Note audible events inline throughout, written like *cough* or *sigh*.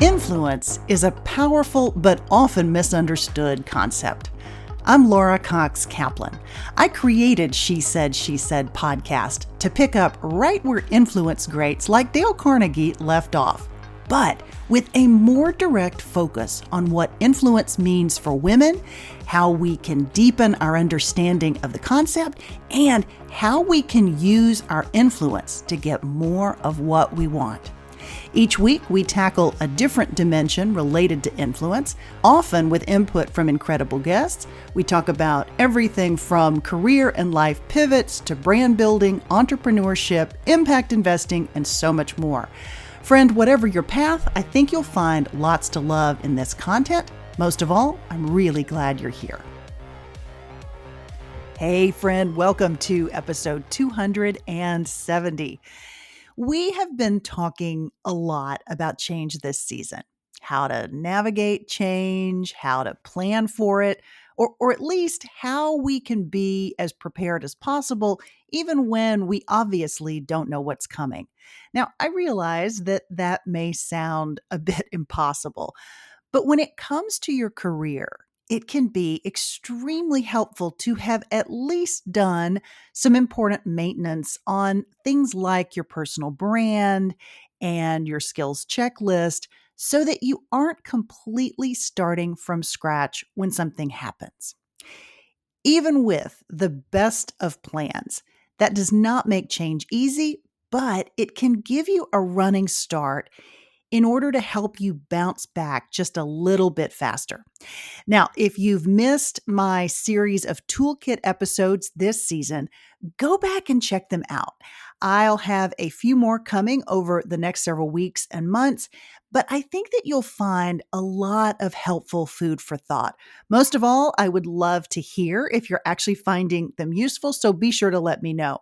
Influence is a powerful but often misunderstood concept. I'm Laura Cox Kaplan. I created She Said, She Said podcast to pick up right where influence greats like Dale Carnegie left off, but with a more direct focus on what influence means for women, how we can deepen our understanding of the concept, and how we can use our influence to get more of what we want. Each week, we tackle a different dimension related to influence, often with input from incredible guests. We talk about everything from career and life pivots to brand building, entrepreneurship, impact investing, and so much more. Friend, whatever your path, I think you'll find lots to love in this content. Most of all, I'm really glad you're here. Hey, friend, welcome to episode 270. We have been talking a lot about change this season how to navigate change, how to plan for it, or, or at least how we can be as prepared as possible, even when we obviously don't know what's coming. Now, I realize that that may sound a bit *laughs* impossible, but when it comes to your career, it can be extremely helpful to have at least done some important maintenance on things like your personal brand and your skills checklist so that you aren't completely starting from scratch when something happens. Even with the best of plans, that does not make change easy, but it can give you a running start in order to help you bounce back just a little bit faster. Now, if you've missed my series of toolkit episodes this season, go back and check them out. I'll have a few more coming over the next several weeks and months, but I think that you'll find a lot of helpful food for thought. Most of all, I would love to hear if you're actually finding them useful, so be sure to let me know.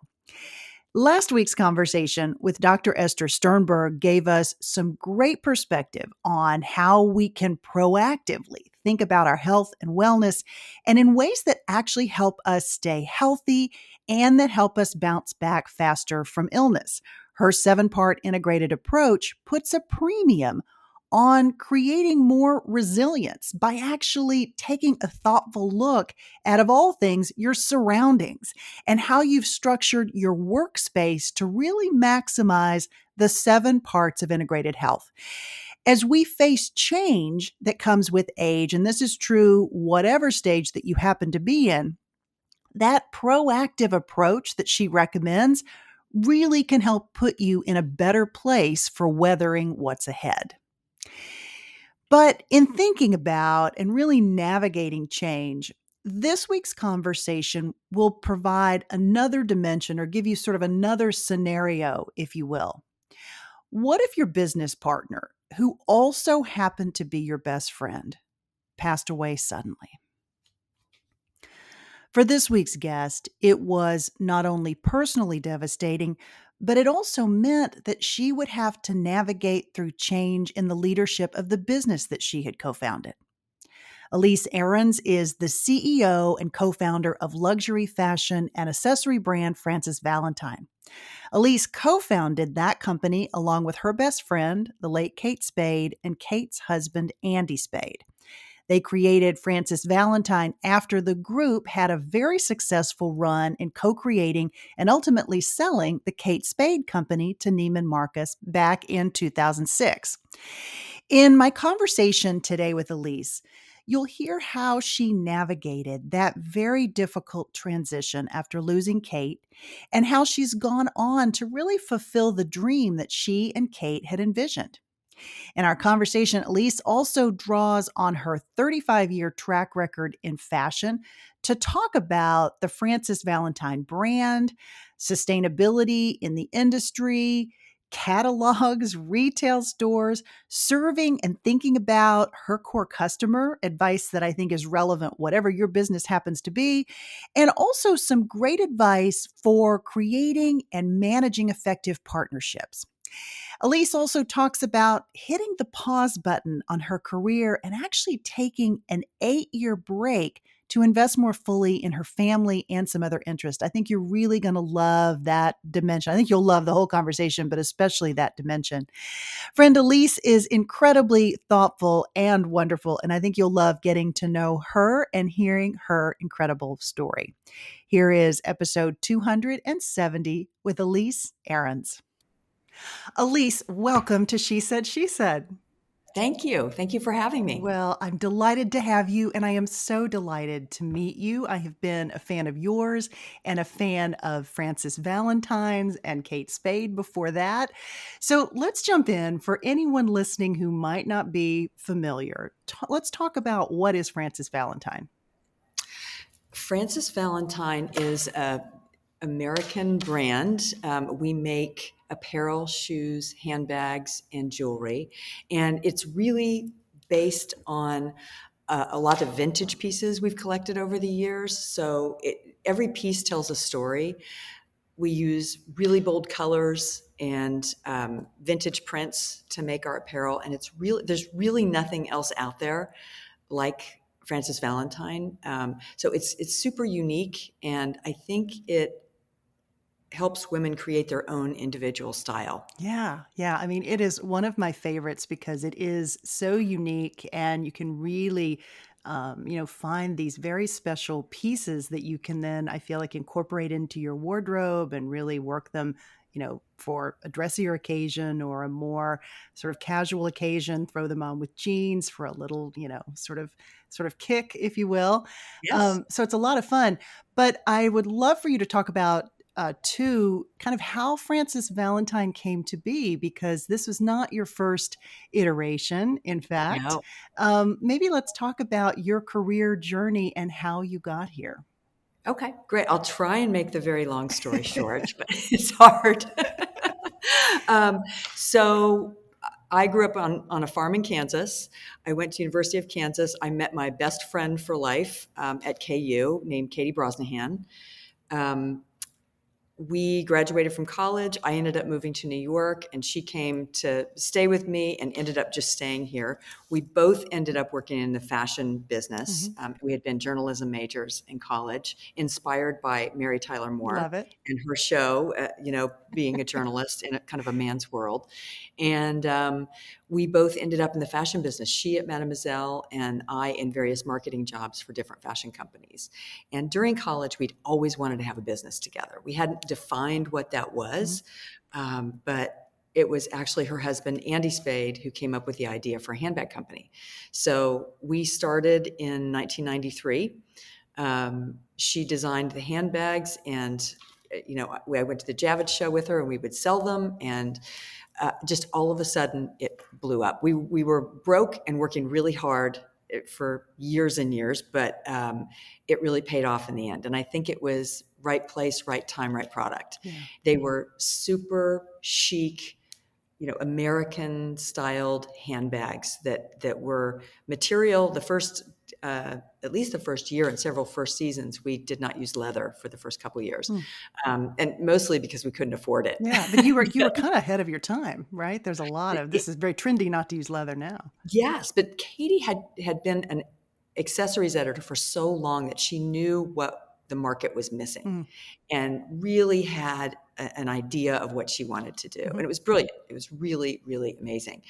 Last week's conversation with Dr. Esther Sternberg gave us some great perspective on how we can proactively think about our health and wellness and in ways that actually help us stay healthy and that help us bounce back faster from illness. Her seven part integrated approach puts a premium on creating more resilience by actually taking a thoughtful look at, of all things, your surroundings and how you've structured your workspace to really maximize the seven parts of integrated health. As we face change that comes with age, and this is true whatever stage that you happen to be in, that proactive approach that she recommends really can help put you in a better place for weathering what's ahead. But in thinking about and really navigating change, this week's conversation will provide another dimension or give you sort of another scenario, if you will. What if your business partner, who also happened to be your best friend, passed away suddenly? For this week's guest, it was not only personally devastating, but it also meant that she would have to navigate through change in the leadership of the business that she had co founded. Elyce Arons is the CEO and co founder of luxury fashion and accessory brand Frances Valentine. Elyce co founded that company along with her best friend, the late Kate Spade, and Kate's husband, Andy Spade. They created Frances Valentine after the group had a very successful run in co creating and ultimately selling the Kate Spade Company to Neiman Marcus back in 2006. In my conversation today with Elyce, you'll hear how she navigated that very difficult transition after losing Kate and how she's gone on to really fulfill the dream that she and Kate had envisioned. In our conversation, Elyce also draws on her 35 year track record in fashion to talk about the Frances Valentine brand, sustainability in the industry, catalogs, retail stores, serving and thinking about her core customer, advice that I think is relevant, whatever your business happens to be, and also some great advice for creating and managing effective partnerships. Elyce also talks about hitting the pause button on her career and actually taking an eight year break to invest more fully in her family and some other interest. I think you're really going to love that dimension. I think you'll love the whole conversation, but especially that dimension. Friend Elyce is incredibly thoughtful and wonderful, and I think you'll love getting to know her and hearing her incredible story. Here is episode 270 with Elyce Arons. Elyce, welcome to She Said, She Said. Thank you. Thank you for having me. Well, I'm delighted to have you, and I am so delighted to meet you. I have been a fan of yours and a fan of Frances Valentine's and Kate Spade before that. So let's jump in. For anyone listening who might not be familiar, t- let's talk about what is Frances Valentine. Frances Valentine is a American brand. Um, we make apparel, shoes, handbags, and jewelry. And it's really based on uh, a lot of vintage pieces we've collected over the years. So it, every piece tells a story. We use really bold colors and um, vintage prints to make our apparel, and it's really there's really nothing else out there like Frances Valentine. Um, so it's it's super unique, and I think it helps women create their own individual style. Yeah, yeah. I mean, it is one of my favorites because it is so unique and you can really um, you know, find these very special pieces that you can then, I feel like, incorporate into your wardrobe and really work them, you know, for a dressier occasion or a more sort of casual occasion. Throw them on with jeans for a little, you know, sort of sort of kick, if you will. Yes. Um, so it's a lot of fun. But I would love for you to talk about uh, to kind of how Frances Valentine came to be, because this was not your first iteration. In fact, no. um, maybe let's talk about your career journey and how you got here. Okay, great. I'll try and make the very long story short, but *laughs* it's hard. *laughs* um, so I grew up on, on a farm in Kansas. I went to University of Kansas. I met my best friend for life um, at KU named Katie Brosnahan. Um, we graduated from college. I ended up moving to New York, and she came to stay with me and ended up just staying here. We both ended up working in the fashion business. Mm-hmm. Um, we had been journalism majors in college, inspired by Mary Tyler Moore and her show, uh, you know, being a journalist in a kind of a man's world. And um, we both ended up in the fashion business. She at Mademoiselle, and I in various marketing jobs for different fashion companies. And during college, we'd always wanted to have a business together. We hadn't defined what that was, mm-hmm. um, but it was actually her husband, Andy Spade, who came up with the idea for a handbag company. So we started in 1993. Um, she designed the handbags, and you know, I went to the Javits show with her, and we would sell them, and uh, just all of a sudden it blew up. We we were broke and working really hard eh, for years and years, but um, it really paid off in the end. And I think it was right place, right time, right product. Yeah. They were super chic, you know, American styled handbags that that were material. The first uh, at least the first year and several first seasons, we did not use leather for the first couple years, mm. um, and mostly because we couldn't afford it. Yeah, but you were you were *laughs* kind of ahead of your time, right? There's a lot of this is very trendy not to use leather now. Yes, but Katie had had been an accessories editor for so long that she knew what the market was missing, mm. and really had a, an idea of what she wanted to do, mm-hmm. and it was brilliant. It was really really amazing.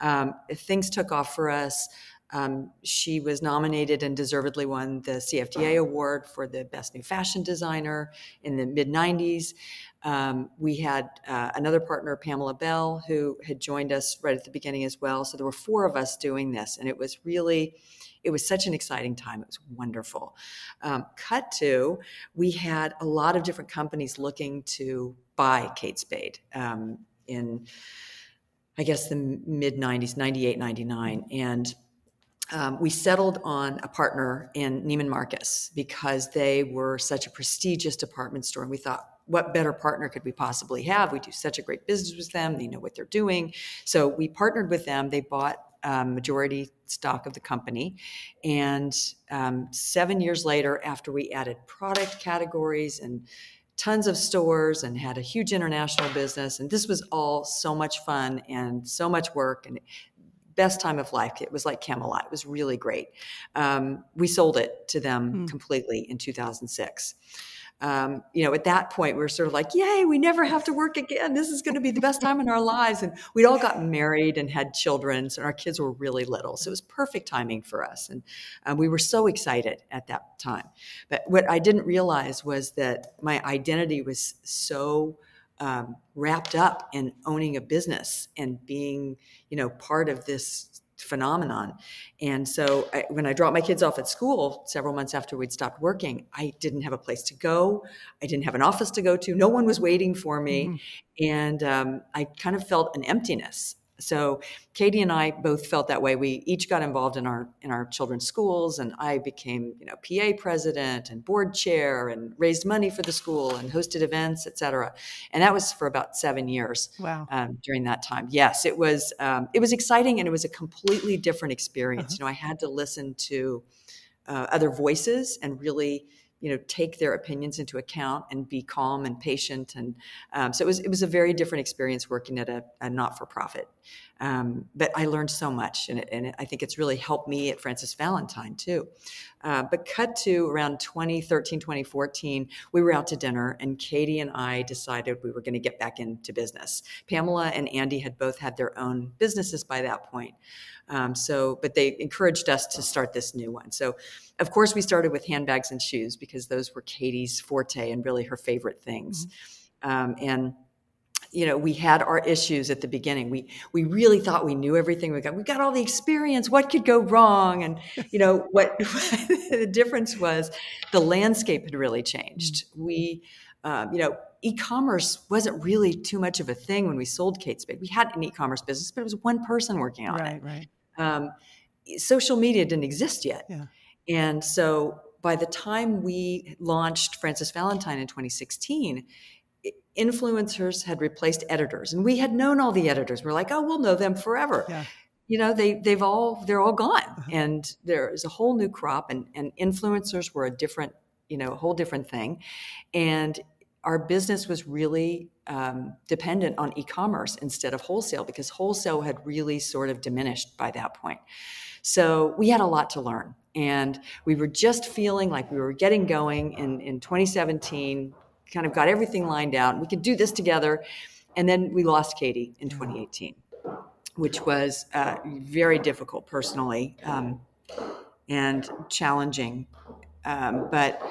Um, things took off for us. Um, she was nominated and deservedly won the CFDA award for the best new fashion designer in the mid 90s. Um, we had uh, another partner, Pamela Bell, who had joined us right at the beginning as well. So there were four of us doing this, and it was really, it was such an exciting time. It was wonderful. Um, cut to, we had a lot of different companies looking to buy Kate Spade um, in, I guess, the mid 90s, 98, 99. And um, we settled on a partner in Neiman Marcus because they were such a prestigious department store. And we thought, what better partner could we possibly have? We do such a great business with them. They know what they're doing. So we partnered with them. They bought um, majority stock of the company. And um, seven years later, after we added product categories and tons of stores and had a huge international business, and this was all so much fun and so much work. And best time of life. It was like Camelot. It was really great. Um, we sold it to them mm. completely in 2006 um, you know, at that point, we were sort of like, yay, we never have to work again. This is going to be the best time in our lives. And we'd all gotten married and had children. So our kids were really little. So it was perfect timing for us. And um, we were so excited at that time. But what I didn't realize was that my identity was so um, wrapped up in owning a business and being, you know, part of this phenomenon. And so I, when I dropped my kids off at school several months after we'd stopped working, I didn't have a place to go. I didn't have an office to go to. No one was waiting for me. Mm-hmm. And um, I kind of felt an emptiness so Katie and I both felt that way. We each got involved in our in our children's schools, and I became you know PA president and board chair, and raised money for the school and hosted events, et cetera. And that was for about seven years. Wow! Um, during that time, yes, it was um, it was exciting, and it was a completely different experience. Uh-huh. You know, I had to listen to uh, other voices and really you know take their opinions into account and be calm and patient and um, so it was it was a very different experience working at a, a not for profit um, but I learned so much and, it, and I think it's really helped me at Frances Valentine too uh, but cut to around 2013 2014 we were out to dinner and Katie and I decided we were going to get back into business Pamela and Andy had both had their own businesses by that point um, so, but they encouraged us to start this new one. So, of course, we started with handbags and shoes because those were Katie's forte and really her favorite things. Mm-hmm. Um, and you know, we had our issues at the beginning. We we really thought we knew everything. We got we got all the experience. What could go wrong? And you know *laughs* what the difference was, the landscape had really changed. Mm-hmm. We, um, you know, e-commerce wasn't really too much of a thing when we sold Kate Spade. We had an e-commerce business, but it was one person working on right, it. Right, um, social media didn't exist yet. Yeah. And so by the time we launched Frances Valentine in 2016, influencers had replaced editors and we had known all the editors we're like oh we'll know them forever yeah. you know they they've all they're all gone uh-huh. and there is a whole new crop and and influencers were a different you know a whole different thing and our business was really um, dependent on e-commerce instead of wholesale because wholesale had really sort of diminished by that point. So we had a lot to learn, and we were just feeling like we were getting going in in 2017. Kind of got everything lined out. We could do this together, and then we lost Katie in 2018, which was uh, very difficult personally um, and challenging. Um, but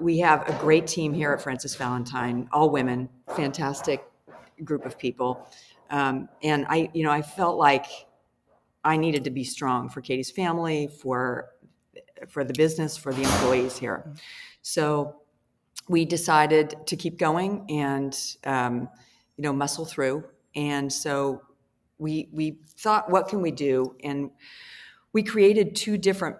we have a great team here at Frances Valentine, all women, fantastic group of people. Um, and I, you know, I felt like I needed to be strong for Katie's family, for for the business, for the employees here. So we decided to keep going and um, you know muscle through. And so we we thought, what can we do? And we created two different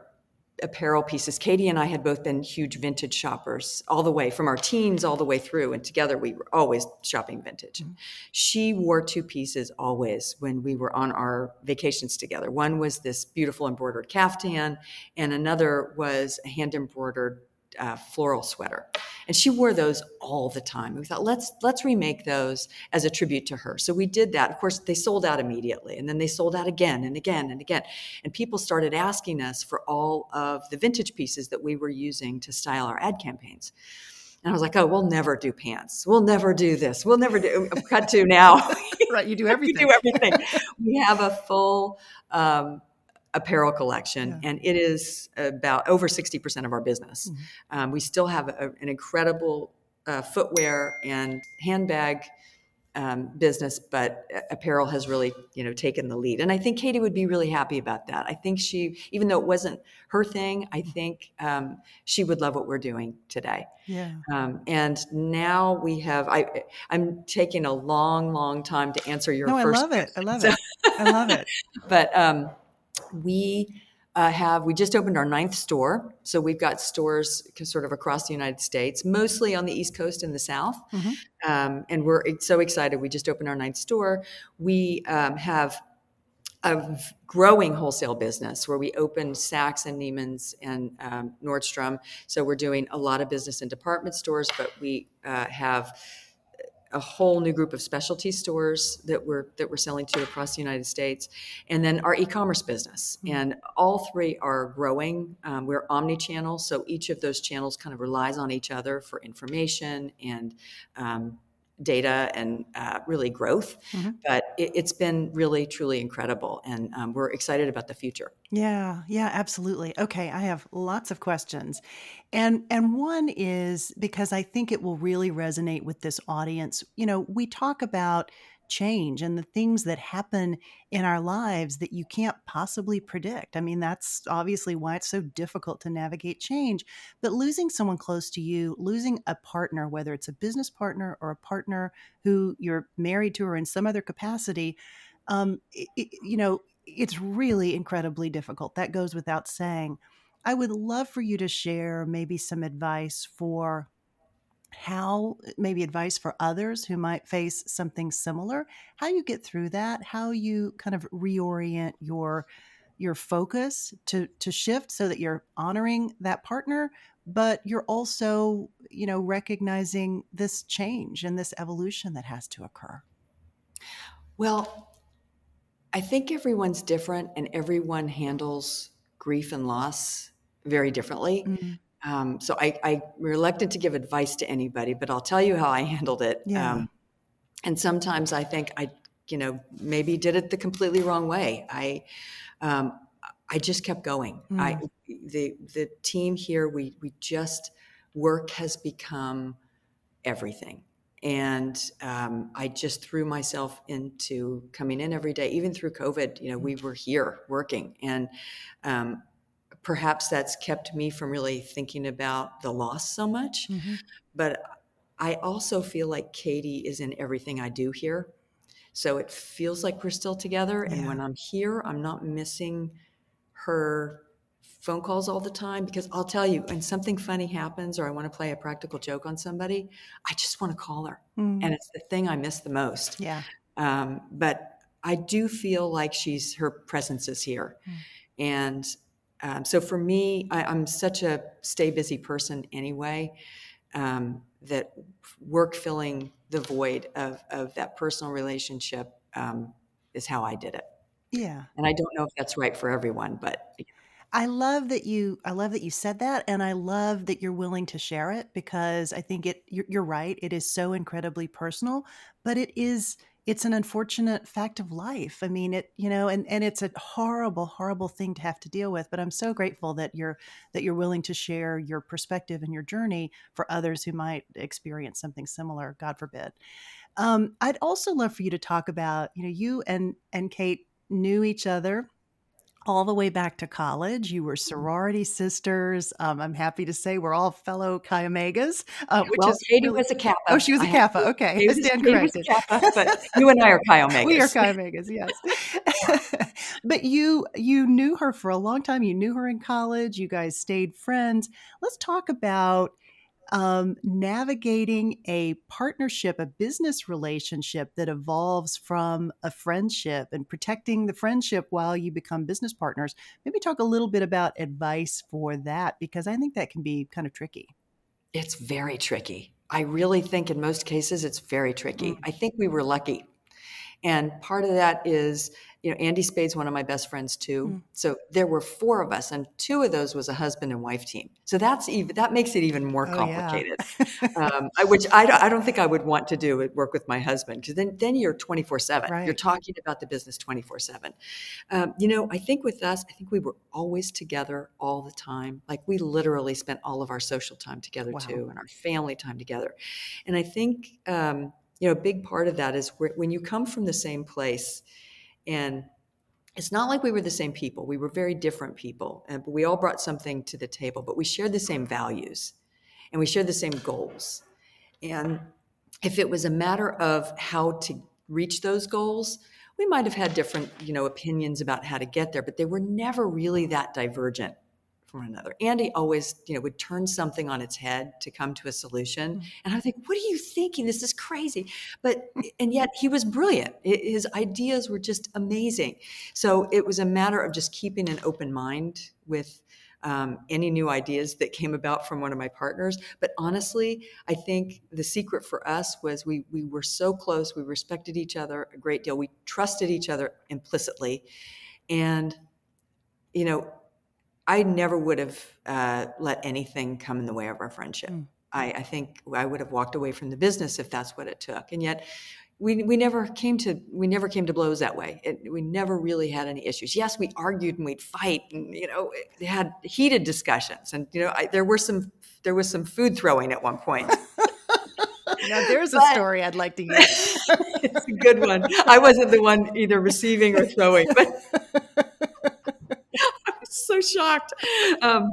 apparel pieces. Katie and I had both been huge vintage shoppers all the way from our teens all the way through, and together we were always shopping vintage. Mm-hmm. She wore two pieces always when we were on our vacations together. One was this beautiful embroidered caftan, and another was a hand embroidered uh, floral sweater, and she wore those all the time. We thought let's let's remake those as a tribute to her. So we did that. Of course, they sold out immediately, and then they sold out again and again and again. And people started asking us for all of the vintage pieces that we were using to style our ad campaigns. And I was like, oh, we'll never do pants. We'll never do this. We'll never do. *laughs* Cut to now. right, you do *laughs* everything. we do everything. we have a full um, apparel collection, yeah. and it is about over 60% of our business. Mm-hmm. Um, we still have a, an incredible uh, footwear and handbag um, business, but apparel has really, you know, taken the lead. And I think Katie would be really happy about that. I think she, even though it wasn't her thing, I mm-hmm. think um, she would love what we're doing today. Yeah. Um, and now we have. I, I'm taking a long, long time to answer your no, first. I love it. I love it. I love *laughs* it. but um, we uh, have we just opened our ninth store so we've got stores sort of across the united states mostly on the east coast and the south mm-hmm. um, and we're so excited we just opened our ninth store we um, have a growing wholesale business where we opened Saks and Neiman's and um, Nordstrom. So we're doing a lot of business in department stores, but we uh, have a whole new group of specialty stores that we're that we're selling to across the United States, and then our e-commerce business. Mm-hmm. And all three are growing. Um, we're omni-channel, so each of those channels kind of relies on each other for information and um, data and uh, really growth. Mm-hmm. But it, has been really, truly incredible. And um, we're excited about the future. Yeah, yeah, absolutely. Okay, I have lots of questions. And and one is because I think it will really resonate with this audience. You know, we talk about change and the things that happen in our lives that you can't possibly predict. I mean, that's obviously why it's so difficult to navigate change. But losing someone close to you, losing a partner, whether it's a business partner or a partner who you're married to or in some other capacity, um, it, you know, it's really incredibly difficult. That goes without saying. I would love for you to share maybe some advice for how maybe advice for others who might face something similar how you get through that how you kind of reorient your your focus to to shift so that you're honoring that partner but you're also you know recognizing this change and this evolution that has to occur well i think everyone's different and everyone handles grief and loss very differently mm-hmm. Um, so I, I'm reluctant to give advice to anybody, but I'll tell you how I handled it. Yeah. Um, and sometimes I think I, you know, maybe did it the completely wrong way. I, um, I just kept going. Mm. I, the the team here, we we just work has become everything, and um, I just threw myself into coming in every day, even through COVID. You know, we were here working, and um, perhaps that's kept me from really thinking about the loss so much. Mm-hmm. But I also feel like Katie is in everything I do here. So it feels like we're still together. Yeah. And when I'm here, I'm not missing her phone calls all the time because I'll tell you, when something funny happens or I want to play a practical joke on somebody, I just want to call her. Mm. And it's the thing I miss the most. Yeah. Um, but I do feel like she's her presence is here. Mm. And um, so for me, I, am such a stay busy person anyway um, that work filling the void of, of that personal relationship um, is how I did it. Yeah. And I don't know if that's right for everyone, but I love that you I love that you said that and I love that you're willing to share it because I think it you're, you're right it is so incredibly personal but it is it's an unfortunate fact of life. I mean, it you know, and and it's a horrible, horrible thing to have to deal with. But I'm so grateful that you're that you're willing to share your perspective and your journey for others who might experience something similar. God forbid. Um, I'd also love for you to talk about, you know, you and and Kate knew each other all the way back to college. You were mm-hmm. sorority sisters. Um, I'm happy to say we're all fellow Chi Omegas, uh, which well, is Katie really, was a Kappa. Oh, she was a Kappa. Okay, I stand corrected. Kappa, but *laughs* you and I are Chi Omegas. we are Chi Omegas. Yes, *laughs* but you you knew her for a long time. You knew her in college. You guys stayed friends. Let's talk about um, navigating a partnership, a business relationship that evolves from a friendship and protecting the friendship while you become business partners. Maybe talk a little bit about advice for that because I think that can be kind of tricky. It's very tricky. I really think in most cases it's very tricky. Mm. I think we were lucky. And part of that is you know, Andy Spade's one of my best friends too. Mm. So there were four of us, and two of those was a husband and wife team. So that's even that makes it even more complicated. Oh, yeah. *laughs* um, I, which I, I don't think I would want to do it work with my husband because then then you're 24 seven. You're talking about the business 24 seven. Um, you know, I think with us, I think we were always together all the time. Like we literally spent all of our social time together wow. too, and our family time together. And I think. Um, you know, a big part of that is when you come from the same place and it's not like we were the same people. We were very different people, and, but we all brought something to the table. But we shared the same values, and we shared the same goals. And if it was a matter of how to reach those goals, we might have had different, you know, opinions about how to get there, but they were never really that divergent from another. Andy always, you know, would turn something on its head to come to a solution. Mm-hmm. And I think, what are you thinking? This is crazy. But, and yet he was brilliant. His ideas were just amazing. So it was a matter of just keeping an open mind with, um, any new ideas that came about from one of my partners. But honestly, I think the secret for us was we we were so close. We respected each other a great deal. We trusted each other implicitly, and you know, I never would have uh, let anything come in the way of our friendship. Mm. I, I think I would have walked away from the business if that's what it took. And yet, we, we never came to we never came to blows that way. It, we never really had any issues. Yes, we argued and we'd fight, and you know, had heated discussions. And you know, I, there were some there was some food throwing at one point. *laughs* now there's a story I'd like to *laughs* hear. it's a good one. I wasn't the one either receiving or throwing, but so shocked. Um,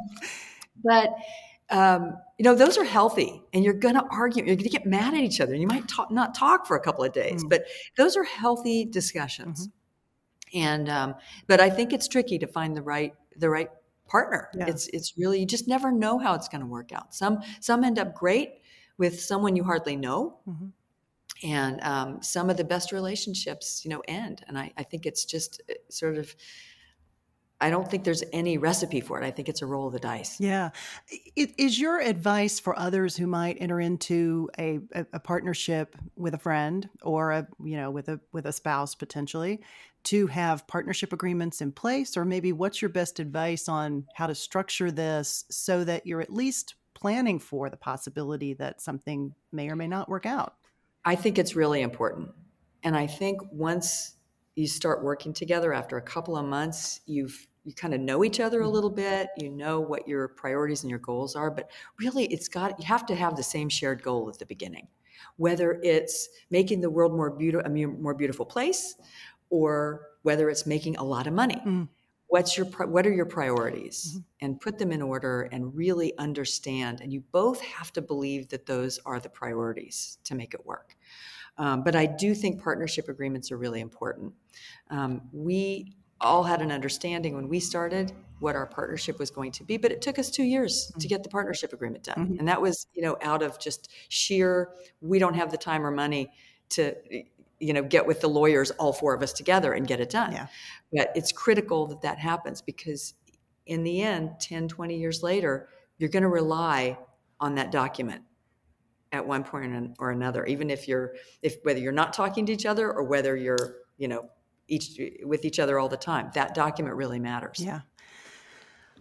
but um, you know those are healthy and you're going to argue you're going to get mad at each other and you might talk, not talk for a couple of days mm. but those are healthy discussions mm-hmm. and um, but i think it's tricky to find the right the right partner yeah. it's it's really you just never know how it's going to work out some some end up great with someone you hardly know mm-hmm. and um, some of the best relationships you know end and i, I think it's just uh, sort of I don't think there's any recipe for it. I think it's a roll of the dice. Yeah. Is your advice for others who might enter into a, a, a, partnership with a friend or a you know with a with a spouse potentially to have partnership agreements in place or maybe what's your best advice on how to structure this so that you're at least planning for the possibility that something may or may not work out? I think it's really important. And I think once you start working together after a couple of months you've you kind of know each other a mm-hmm. little bit you know what your priorities and your goals are but really it's got you have to have the same shared goal at the beginning whether it's making the world more beautiful a more beautiful place or whether it's making a lot of money mm. what's your what are your priorities mm-hmm. and put them in order and really understand and you both have to believe that those are the priorities to make it work um, but I do think partnership agreements are really important. Um, we all had an understanding when we started what our partnership was going to be, but it took us two years to get the partnership agreement done. Mm-hmm. And that was, you know, out of just sheer, we don't have the time or money to, you know, get with the lawyers, all four of us together and get it done. Yeah. But it's critical that that happens because in the end, 10, 20 years later, you're going to rely on that document at one point or another even if you're if whether you're not talking to each other or whether you're you know each with each other all the time that document really matters yeah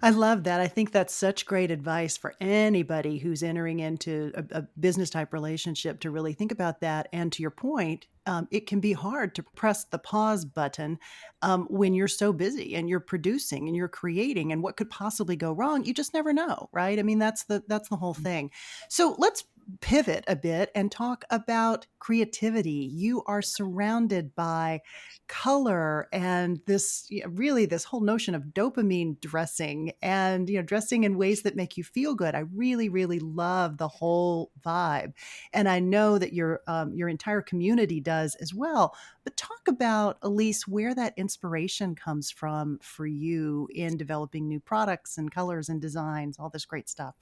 I love that. I think that's such great advice for anybody who's entering into a, a business type relationship to really think about that. And to your point, um, it can be hard to press the pause button um, when you're so busy and you're producing and you're creating and what could possibly go wrong you just never know right i mean that's the that's the whole mm. thing so let's pivot a bit and talk about creativity. You are surrounded by color and this really this whole notion of dopamine dressing and you know dressing in ways that make you feel good. I really really love the whole vibe, and I know that your um, your entire community does as well. But talk about Elyce where that inspiration comes from for you in developing new products and colors and designs, all this great stuff.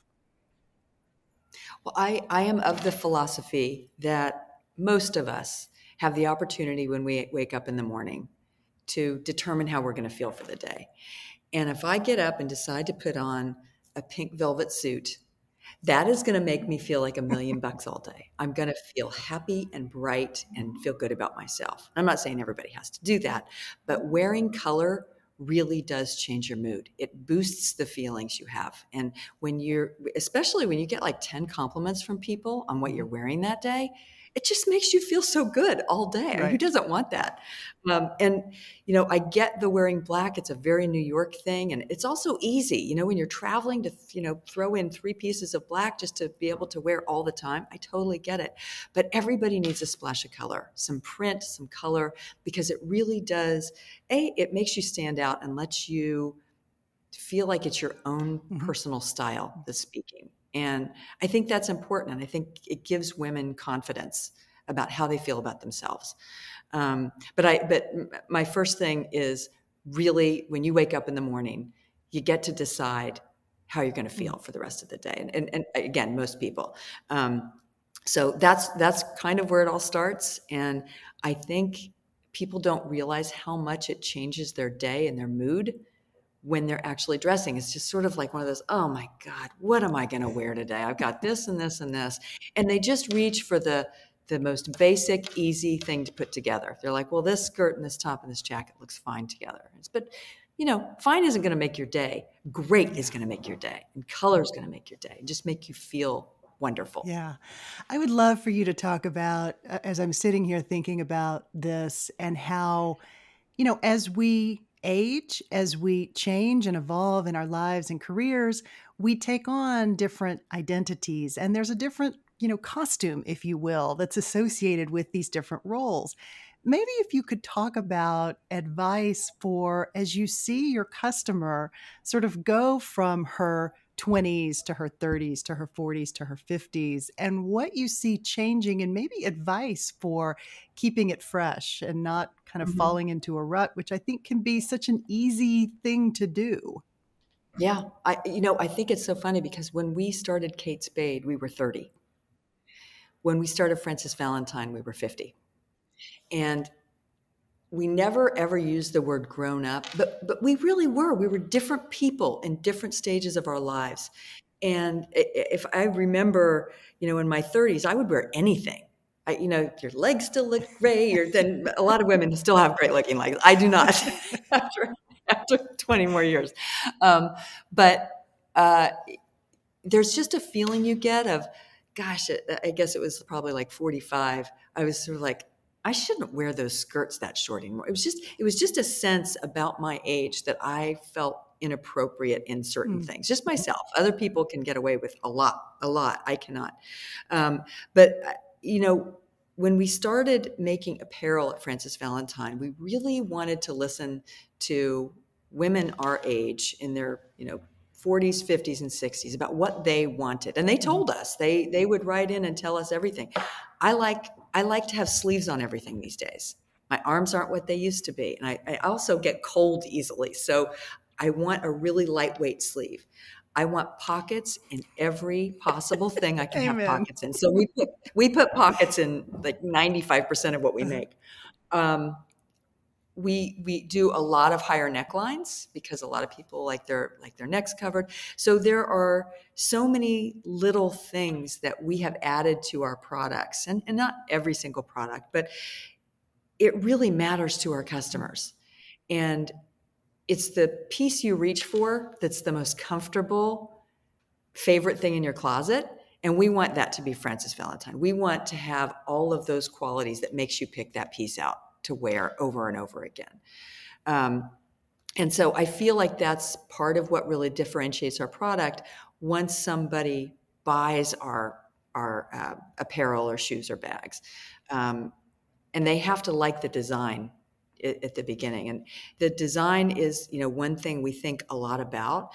Well, I, I am of the philosophy that most of us have the opportunity when we wake up in the morning to determine how we're going to feel for the day. And if I get up and decide to put on a pink velvet suit, that is going to make me feel like a million *laughs* bucks all day. I'm going to feel happy and bright and feel good about myself. I'm not saying everybody has to do that, but wearing color really does change your mood. It boosts the feelings you have. And when you're, especially when you get like 10 compliments from people on what you're mm-hmm. wearing that day, it just makes you feel so good all day. Right. Who doesn't want that? Um, and you know, I get the wearing black. It's a very New York thing, and it's also easy. You know, when you're traveling to you know throw in three pieces of black just to be able to wear all the time. I totally get it. But everybody needs a splash of color, some print, some color, because it really does. A, it makes you stand out and lets you feel like it's your own mm-hmm. personal style that's speaking and I think that's important. And I think it gives women confidence about how they feel about themselves. Um, but I, but my first thing is really when you wake up in the morning, you get to decide how you're going to feel for the rest of the day. And, and, and again, most people. Um, so that's that's kind of where it all starts. And I think people don't realize how much it changes their day and their mood when they're actually dressing. It's just sort of like one of those, oh my God, what am I going to wear today? I've got this and this and this. And they just reach for the the most basic, easy thing to put together. They're like, well, this skirt and this top and this jacket looks fine together. But you know, fine isn't going to make your day. Great is going to make your day, and color is going to make your day. Just make you feel wonderful. Yeah. I would love for you to talk about, as I'm sitting here thinking about this, and how, you know, as we age, as we change and evolve in our lives and careers, we take on different identities, and there's a different, you know, costume, if you will, that's associated with these different roles. Maybe if you could talk about advice for as you see your customer sort of go from her 20s to her 30s to her 40s to her 50s and what you see changing and maybe advice for keeping it fresh and not kind of mm-hmm. falling into a rut which i think can be such an easy thing to do. Yeah i you know i think it's so funny because when we started kate spade we were 30 when we started frances valentine we were 50 and we never ever used the word grown up, but but we really were. We were different people in different stages of our lives. And if I remember, you know, in my 30s, I would wear anything. I, you know, your legs still look great, then a lot of women still have great looking legs. I do not *laughs* after after 20 more years. Um, but uh, there's just a feeling you get of, gosh, I guess it was probably like 45. I was sort of like, I shouldn't wear those skirts that short anymore. It was just it was just a sense about my age that I felt inappropriate in certain mm. things. Just myself. Other people can get away with a lot, a lot. I cannot. Um, but uh, you know, when we started making apparel at Frances Valentine, we really wanted to listen to women our age in their you know 40s 50s and 60s about what they wanted and they mm-hmm. told us they they would write in and tell us everything i like I like to have sleeves on everything these days. My arms aren't what they used to be. And I, I also get cold easily. So I want a really lightweight sleeve. I want pockets in every possible thing I can Amen. have pockets in. So we put, we put pockets in like 95% of what we *laughs* make. Um, we we do a lot of higher necklines because a lot of people like their like their necks covered. So there are so many little things that we have added to our products and, and not every single product but it really matters to our customers. And it's the piece you reach for that's the most comfortable favorite thing in your closet and we want that to be frances valentine. We want to have all of those qualities that makes you pick that piece out to wear over and over again. Um, and so I feel like that's part of what really differentiates our product. Once somebody buys our our uh, apparel or shoes or bags, um, and they have to like the design at, at the beginning. And the design is, you know, one thing we think a lot about.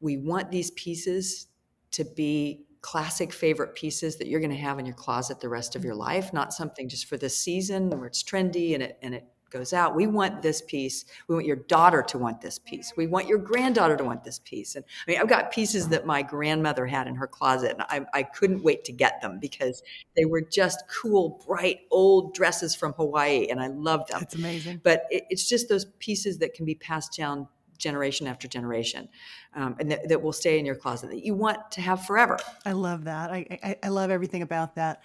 We want these pieces to be classic favorite pieces that you're going to have in your closet the rest of your mm-hmm. life, not something just for this season where it's trendy and it and it goes out. We want this piece. We want your daughter to want this piece. We want your granddaughter to want this piece. And I mean, I've got pieces that my grandmother had in her closet, and I, I couldn't wait to get them because they were just cool, bright, old dresses from Hawaii, and I loved them. That's amazing. But it, it's just those pieces that can be passed down generation after generation, um, and that, that, will stay in your closet that you want to have forever. I love that. I, I, I love everything about that.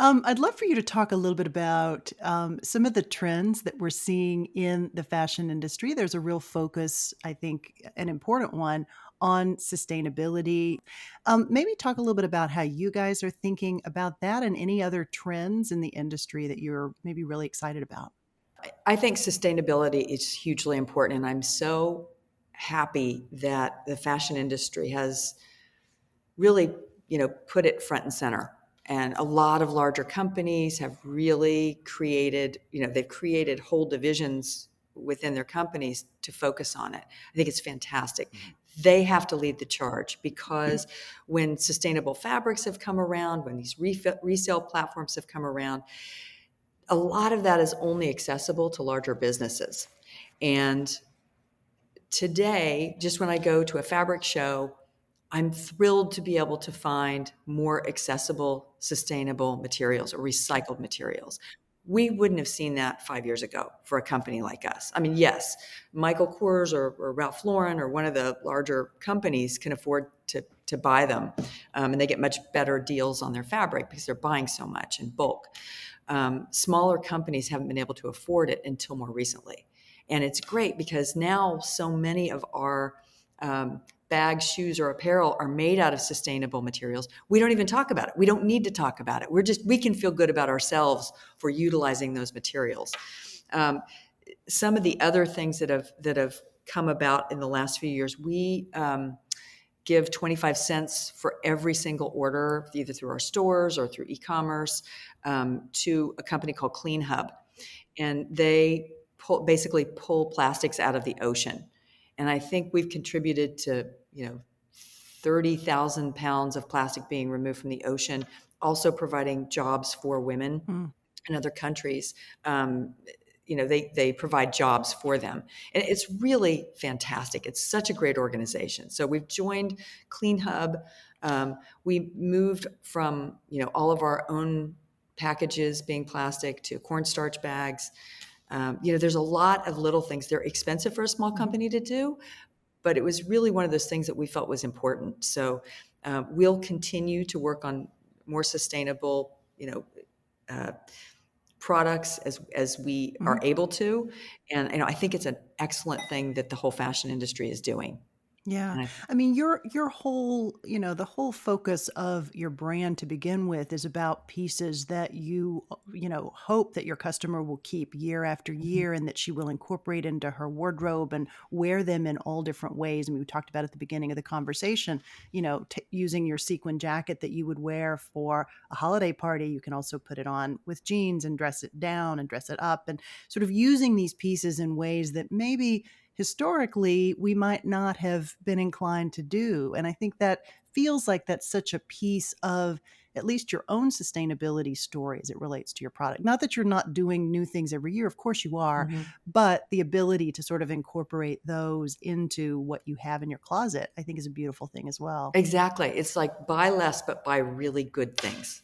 Um, I'd love for you to talk a little bit about um, some of the trends that we're seeing in the fashion industry. There's a real focus, I think, an important one on sustainability. Um, maybe talk a little bit about how you guys are thinking about that and any other trends in the industry that you're maybe really excited about. I think sustainability is hugely important, and I'm so happy that the fashion industry has really, you know, put it front and center. And a lot of larger companies have really created, you know, they've created whole divisions within their companies to focus on it. I think it's fantastic. Mm-hmm. They have to lead the charge because when sustainable fabrics have come around, when these resale platforms have come around, a lot of that is only accessible to larger businesses. And today, just when I go to a fabric show, I'm thrilled to be able to find more accessible, sustainable materials or recycled materials. we wouldn't have seen that five years ago for a company like us. I mean, yes, Michael Kors or, or Ralph Lauren or one of the larger companies can afford to, to buy them, um, and they get much better deals on their fabric because they're buying so much in bulk. Um, smaller companies haven't been able to afford it until more recently. And it's great because now so many of our um, bags, shoes, or apparel are made out of sustainable materials. We don't even talk about it. We don't need to talk about it. We're just we can feel good about ourselves for utilizing those materials. Um, some of the other things that have that have come about in the last few years, we um, give 25 cents for every single order, either through our stores or through e-commerce, um, to a company called Clean Hub, and they pull, basically pull plastics out of the ocean and I think we've contributed to you know 30,000 pounds of plastic being removed from the ocean, also providing jobs for women mm. in other countries. Um, you know, they, they provide jobs for them. And it's really fantastic. It's such a great organization. So we've joined Clean Hub. Um, we moved from, you know, all of our own packages being plastic to cornstarch bags. Um, you know, there's a lot of little things. They're expensive for a small mm-hmm. company to do, but it was really one of those things that we felt was important. So uh, we'll continue to work on more sustainable, you know, uh, products as as we mm-hmm. are able to, and you know, I think it's an excellent thing that the whole fashion industry is doing. Yeah. I, I mean, your your whole, you know, the whole focus of your brand to begin with is about pieces that you, you know, hope that your customer will keep year after mm-hmm. year and that she will incorporate into her wardrobe and wear them in all different ways. I mean, we talked about at the beginning of the conversation, you know, t- using your sequin jacket that you would wear for a holiday party, you can also put it on with jeans and dress it down and dress it up and sort of using these pieces in ways that maybe historically we might not have been inclined to do. And I think that feels like that's such a piece of at least your own sustainability story as it relates to your product. Not that you're not doing new things every year, of course you are, mm-hmm. but the ability to sort of incorporate those into what you have in your closet, I think is a beautiful thing as well. Exactly. It's like buy less, but buy really good things.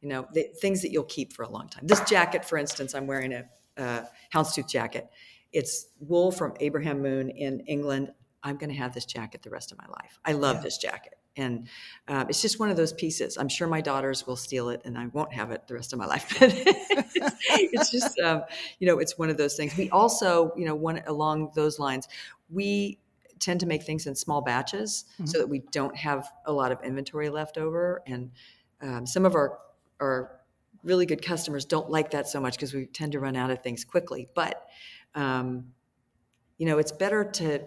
You know, the, things that you'll keep for a long time. This jacket, for instance, I'm wearing a uh, houndstooth jacket. It's wool from Abraham Moon in England. I'm going to have this jacket the rest of my life. I love yeah. this jacket. And um, it's just one of those pieces. I'm sure my daughters will steal it and I won't have it the rest of my life. But *laughs* it's just, um, you know, it's one of those things. We also, you know, one along those lines, we tend to make things in small batches mm-hmm. so that we don't have a lot of inventory left over. And um, some of our, our really good customers don't like that so much because we tend to run out of things quickly. But um, you know, it's better to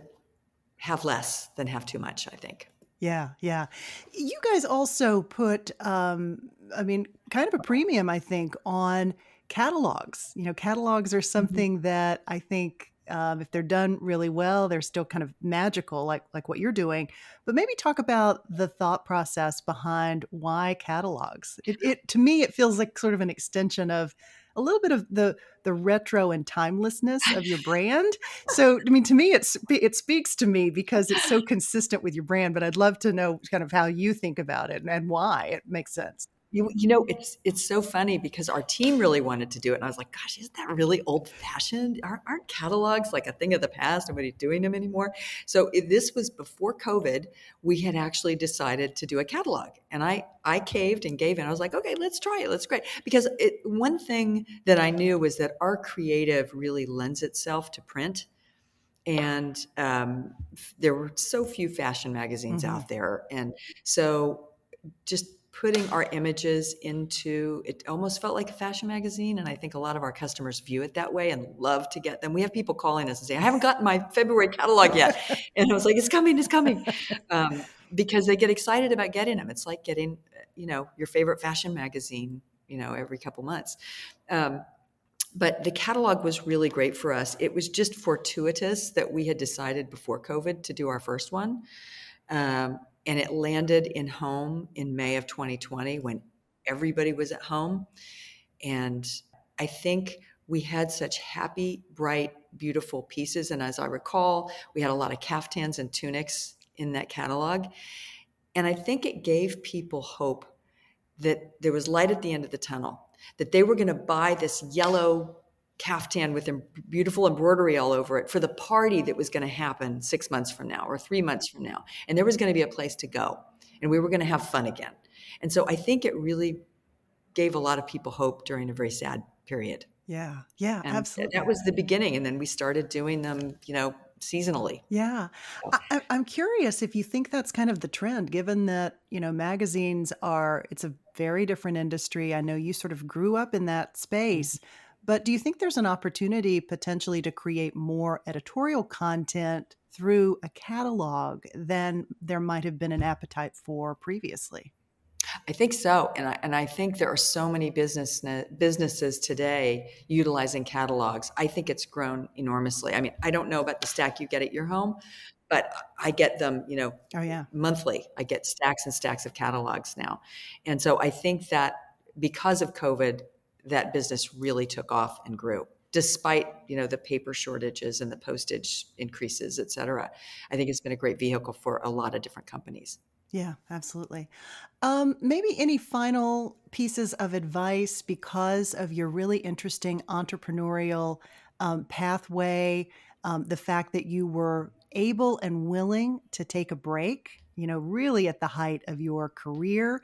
have less than have too much, I think. Yeah, yeah. You guys also put, um, I mean, kind of a premium, I think, on catalogs. You know, catalogs are mm-hmm. something mm-hmm. that I think um, if they're done really well, they're still kind of magical, like like what you're doing. But maybe talk about the thought process behind why catalogs. It, it to me, it feels like sort of an extension of a little bit of the the retro and timelessness of your *laughs* brand. So, I mean, to me, it's it speaks to me because it's so consistent with your brand. But I'd love to know kind of how you think about it and why it makes sense. You, you know, it's it's so funny because our team really wanted to do it, and I was like, "Gosh, isn't that really old fashioned? Aren't, aren't catalogs like a thing of the past? Nobody's doing them anymore." So it, this was before COVID. We had actually decided to do a catalog, and I I caved and gave in. I was like, "Okay, let's try it. Let's great." Because it, one thing that I knew was that our creative really lends itself to print and um, there were so few fashion magazines mm-hmm. out there and so just putting our images into it almost felt like a fashion magazine and i think a lot of our customers view it that way and love to get them. We have people calling us and saying i haven't gotten my february catalog yet. *laughs* And i was like it's coming it's coming. Um, because they get excited about getting them it's like getting you know your favorite fashion magazine you know every couple months. Um, but the catalog was really great for us. It was just fortuitous that we had decided before covid to do our first one. Um, and it landed in home in May of 2020 when everybody was at home. And I think we had such happy, bright, beautiful pieces. And as I recall, we had a lot of caftans and tunics in that catalog. And I think it gave people hope that there was light at the end of the tunnel. that they were going to buy this yellow caftan with beautiful embroidery all over it for the party that was going to happen six months from now or three months from now. And there was going to be a place to go and we were going to have fun again. And so I think it really gave a lot of people hope during a very sad period. Yeah, yeah, and absolutely. That was the beginning. And then we started doing them, you know, seasonally. Yeah. I, am curious if you think that's kind of the trend, given that, you know, magazines are, it's a very different industry. I know you sort of grew up in that space. Mm-hmm but do you think there's an opportunity potentially to create more editorial content through a catalog than there might have been an appetite for previously? I think so, and I, and I think there are so many business businesses today utilizing catalogs. I think it's grown enormously. I mean, I don't know about the stack you get at your home, but I get them, you know, oh yeah, monthly. I get stacks and stacks of catalogs now, and so I think that because of COVID, that business really took off and grew despite you know the paper shortages and the postage increases et cetera. I think it's been a great vehicle for a lot of different companies. Yeah absolutely. Um, maybe any final pieces of advice because of your really interesting entrepreneurial um, pathway um, the fact that you were able and willing to take a break you know really at the height of your career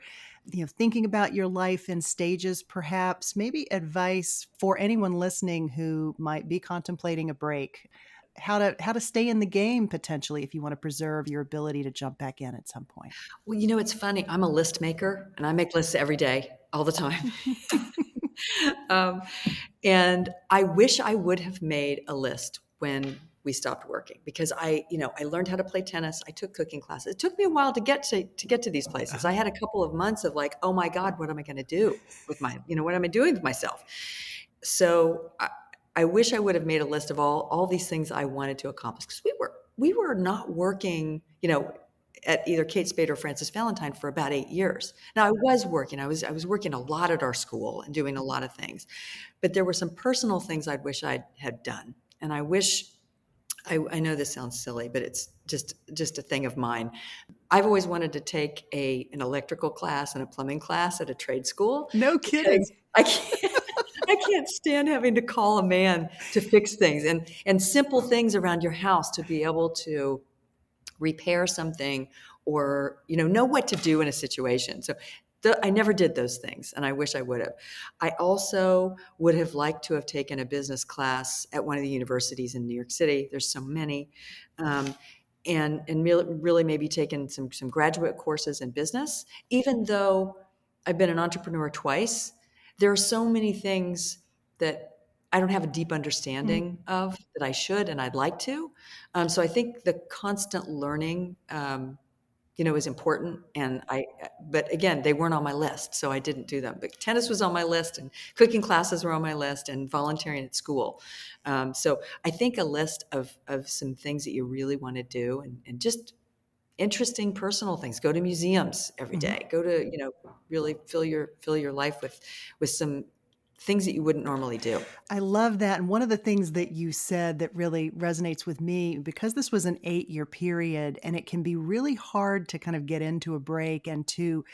you know thinking about your life in stages perhaps maybe advice for anyone listening who might be contemplating a break. How to how to stay in the game potentially if you want to preserve your ability to jump back in at some point. Well you know it's funny i'm a list maker and i make lists every day all the time. *laughs* *laughs* Um, and i wish i would have made a list when we stopped working because I, you know, I learned how to play tennis. I took cooking classes. It took me a while to get to to get to these places. I had a couple of months of like, oh my God, what am I going to do with my, you know, what am I doing with myself? So I, I wish I would have made a list of all all these things I wanted to accomplish because we were we were not working, you know, at either Kate Spade or Frances Valentine for about eight years. Now I was working. I was I was working a lot at our school and doing a lot of things, but there were some personal things I'd wish I had done, and I wish I, I, know this sounds silly, but it's just just a thing of mine. I've always wanted to take a an electrical class and a plumbing class at a trade school. No kidding. I can't. I can't stand having to call a man to fix things and and simple things around your house to be able to repair something or you know know what to do in a situation. So I never did those things, and I wish I would have. I also would have liked to have taken a business class at one of the universities in New York City. There's so many, um, and and really, maybe taken some some graduate courses in business. Even though I've been an entrepreneur twice, there are so many things that I don't have a deep understanding mm. of that I should and I'd like to. Um, so I think the constant learning. Um, you know, is important. And I, but again, they weren't on my list, so I didn't do them. But tennis was on my list, and cooking classes were on my list, and volunteering at school. Um, so I think a list of of some things that you really want to do, and, and just interesting personal things. Go to museums every mm-hmm. Mm-hmm. Go to you know really fill your fill your life with with some things that you wouldn't normally do. I love that. And one of the things that you said that really resonates with me, because this was an eight year period and it can be really hard to kind of get into a break and to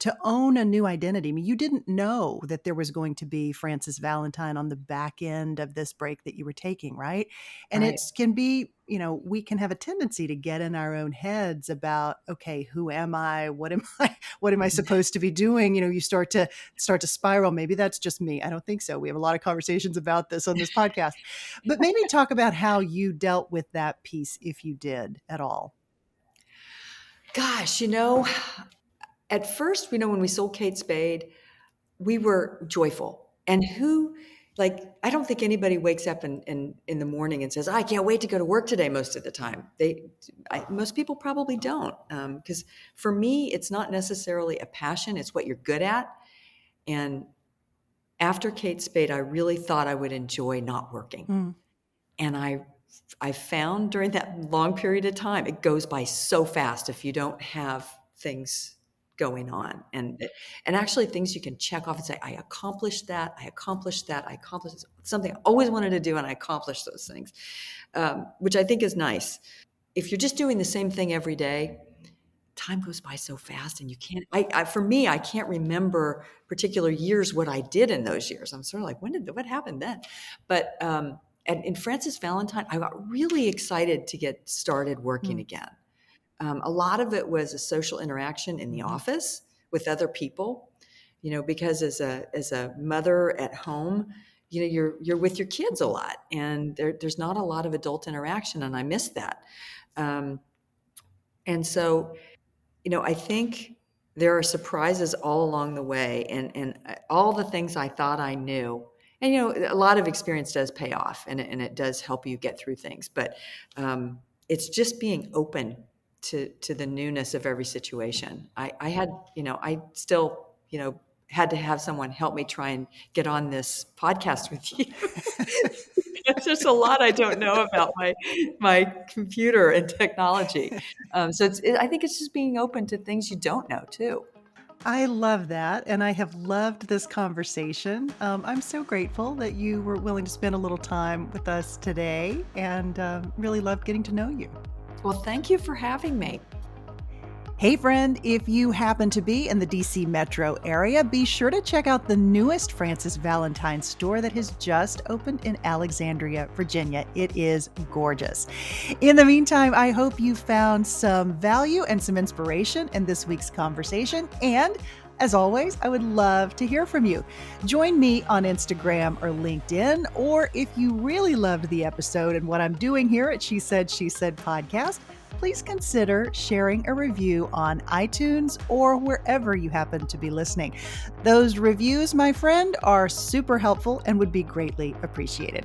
to own a new identity. I mean, you didn't know that there was going to be Frances Valentine on the back end of this break that you were taking, right? And right. it can be, you know, we can have a tendency to get in our own heads about, okay, who am I? What am I? *laughs* What am I *laughs* supposed to be doing? You know, you start to start to spiral. Maybe that's just me. I don't think so. We have a lot of conversations about this on this podcast. *laughs* But maybe talk about how you dealt with that piece if you did at all. Gosh, you know, at first, you know, when we sold Kate Spade, we were joyful. And who, like, I don't think anybody wakes up in, in, in the morning and says, I can't wait to go to work today most of the time. They, I, most people probably don't. Because um, for me, it's not necessarily a passion, it's what you're good at. And after Kate Spade, I really thought I would enjoy not working. Mm. And I I found during that long period of time, it goes by so fast if you don't have things going on. And and actually things you can check off and say i accomplished that i accomplished that i accomplished something i always wanted to do and i accomplished those things um, which i think is nice. If you're just doing the same thing every day time goes by so fast and you can't I, I, for me i can't remember particular years what i did in those years. I'm sort of like when did what happened then? But um and in frances valentine i got really excited to get started working mm. again um, a lot of it was a social interaction in the mm-hmm. office with other people you know because as a as a mother at home you know you're you're with your kids a lot and there, there's not a lot of adult interaction and i miss that um, and so you know, I think there are surprises all along the way, and and uh, all the things I thought I knew. And you know, a lot of experience does pay off, and and it does help you get through things. But um, it's just being open to to the newness of every situation. I, I had, you know, I still, you know, had to have someone help me try and get on this podcast with you. *laughs* There's a lot I don't know about my my computer and technology. Um, so it's, it, I think it's just being open to things you don't know too. I love that. And I have loved this conversation. Um, I'm so grateful that you were willing to spend a little time with us today and um, really loved getting to know you. Well, thank you for having me. Hey, friend, if you happen to be in the DC metro area, be sure to check out the newest Frances Valentine store that has just opened in Alexandria, Virginia. It is gorgeous. In the meantime, I hope you found some value and some inspiration in this week's conversation. And as always, I would love to hear from you. Join me on Instagram or LinkedIn, or if you really loved the episode and what I'm doing here at She Said, She Said podcast, please consider sharing a review on iTunes or wherever you happen to be listening. Those reviews, my friend, are super helpful and would be greatly appreciated.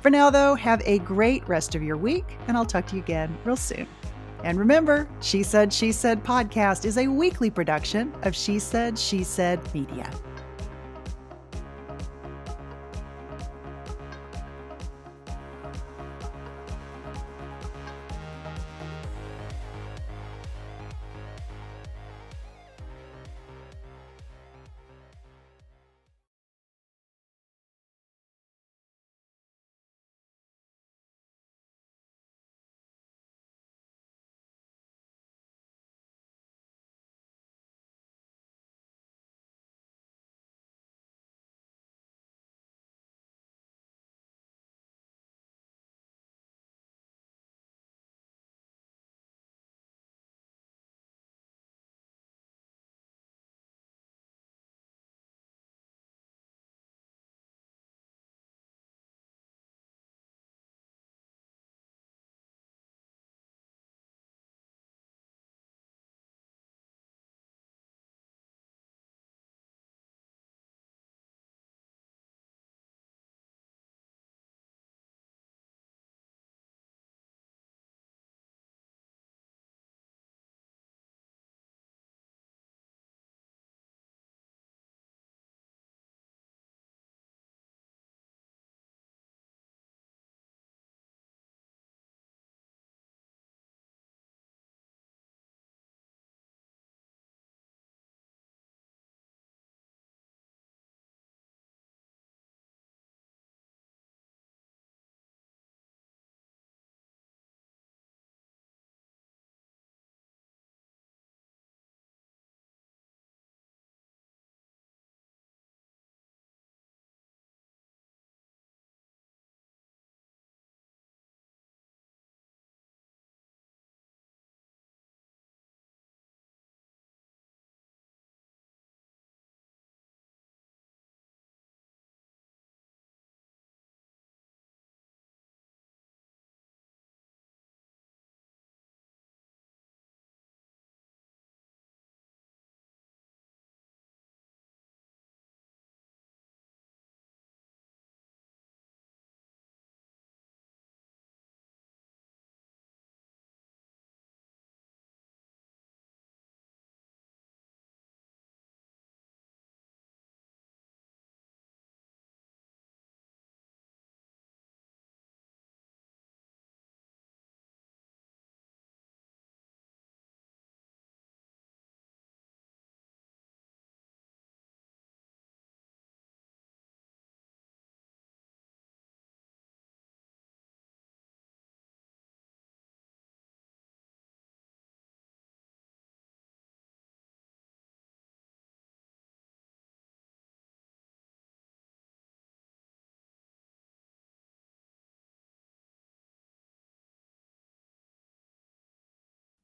For now, though, have a great rest of your week, and I'll talk to you again real soon. And remember, She Said, She Said podcast is a weekly production of She Said, She Said Media.